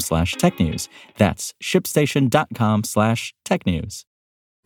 slash technews. That's shipstation.com slash technews.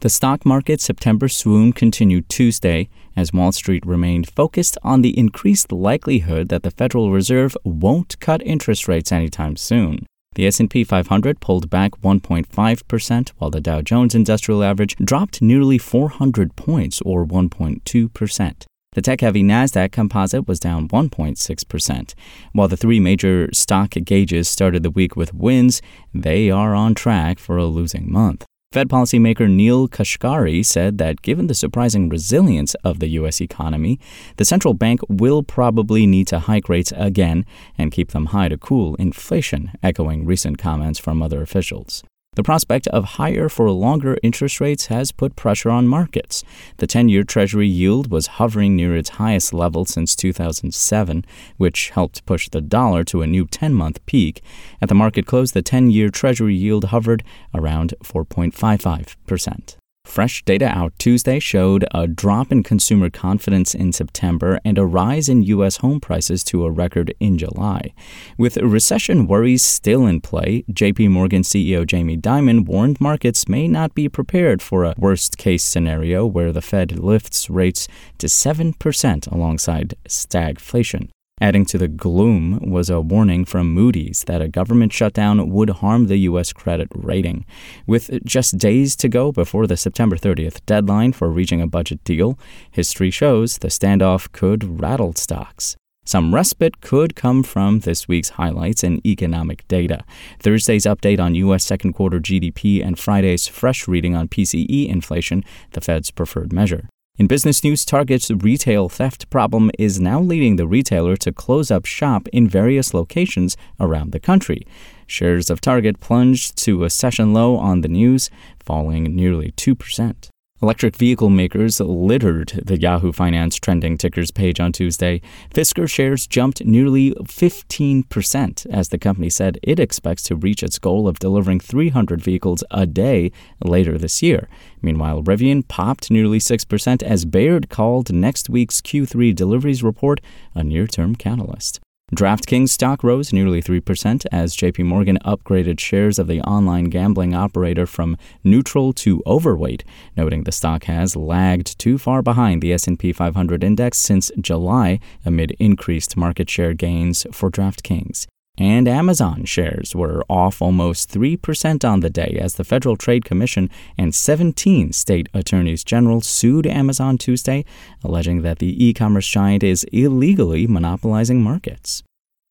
The stock market September swoon continued Tuesday as Wall Street remained focused on the increased likelihood that the Federal Reserve won't cut interest rates anytime soon. The S&P 500 pulled back 1.5% while the Dow Jones Industrial Average dropped nearly 400 points or 1.2%. The tech heavy NASDAQ composite was down 1.6%. While the three major stock gauges started the week with wins, they are on track for a losing month. Fed policymaker Neel Kashkari said that given the surprising resilience of the U.S. economy, the central bank will probably need to hike rates again and keep them high to cool inflation, echoing recent comments from other officials. The prospect of higher for longer interest rates has put pressure on markets. The 10 year Treasury yield was hovering near its highest level since 2007, which helped push the dollar to a new 10 month peak. At the market close, the 10 year Treasury yield hovered around 4.55%. Fresh data out Tuesday showed a drop in consumer confidence in September and a rise in U.S. home prices to a record in July. With recession worries still in play, JP Morgan CEO Jamie Dimon warned markets may not be prepared for a worst case scenario where the Fed lifts rates to 7% alongside stagflation. Adding to the gloom was a warning from Moody's that a government shutdown would harm the U.S. credit rating. With just days to go before the September 30th deadline for reaching a budget deal, history shows the standoff could rattle stocks. Some respite could come from this week's highlights in economic data. Thursday's update on U.S. second quarter GDP and Friday's fresh reading on PCE inflation, the Fed's preferred measure. In business news, Target's retail theft problem is now leading the retailer to close up shop in various locations around the country. Shares of Target plunged to a session low on the news, falling nearly 2%. Electric vehicle makers littered the Yahoo Finance trending tickers page on Tuesday. Fisker shares jumped nearly 15% as the company said it expects to reach its goal of delivering 300 vehicles a day later this year. Meanwhile, Rivian popped nearly 6% as Baird called next week's Q3 deliveries report a near term catalyst. DraftKings stock rose nearly 3% as JP Morgan upgraded shares of the online gambling operator from neutral to overweight, noting the stock has lagged too far behind the S&P 500 index since July amid increased market share gains for DraftKings. And Amazon shares were off almost 3% on the day as the Federal Trade Commission and 17 state attorneys general sued Amazon Tuesday, alleging that the e commerce giant is illegally monopolizing markets.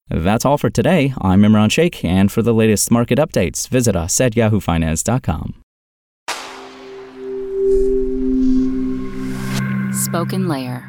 That's all for today. I'm Imran Sheikh, and for the latest market updates, visit us at yahoofinance.com. SpokenLayer.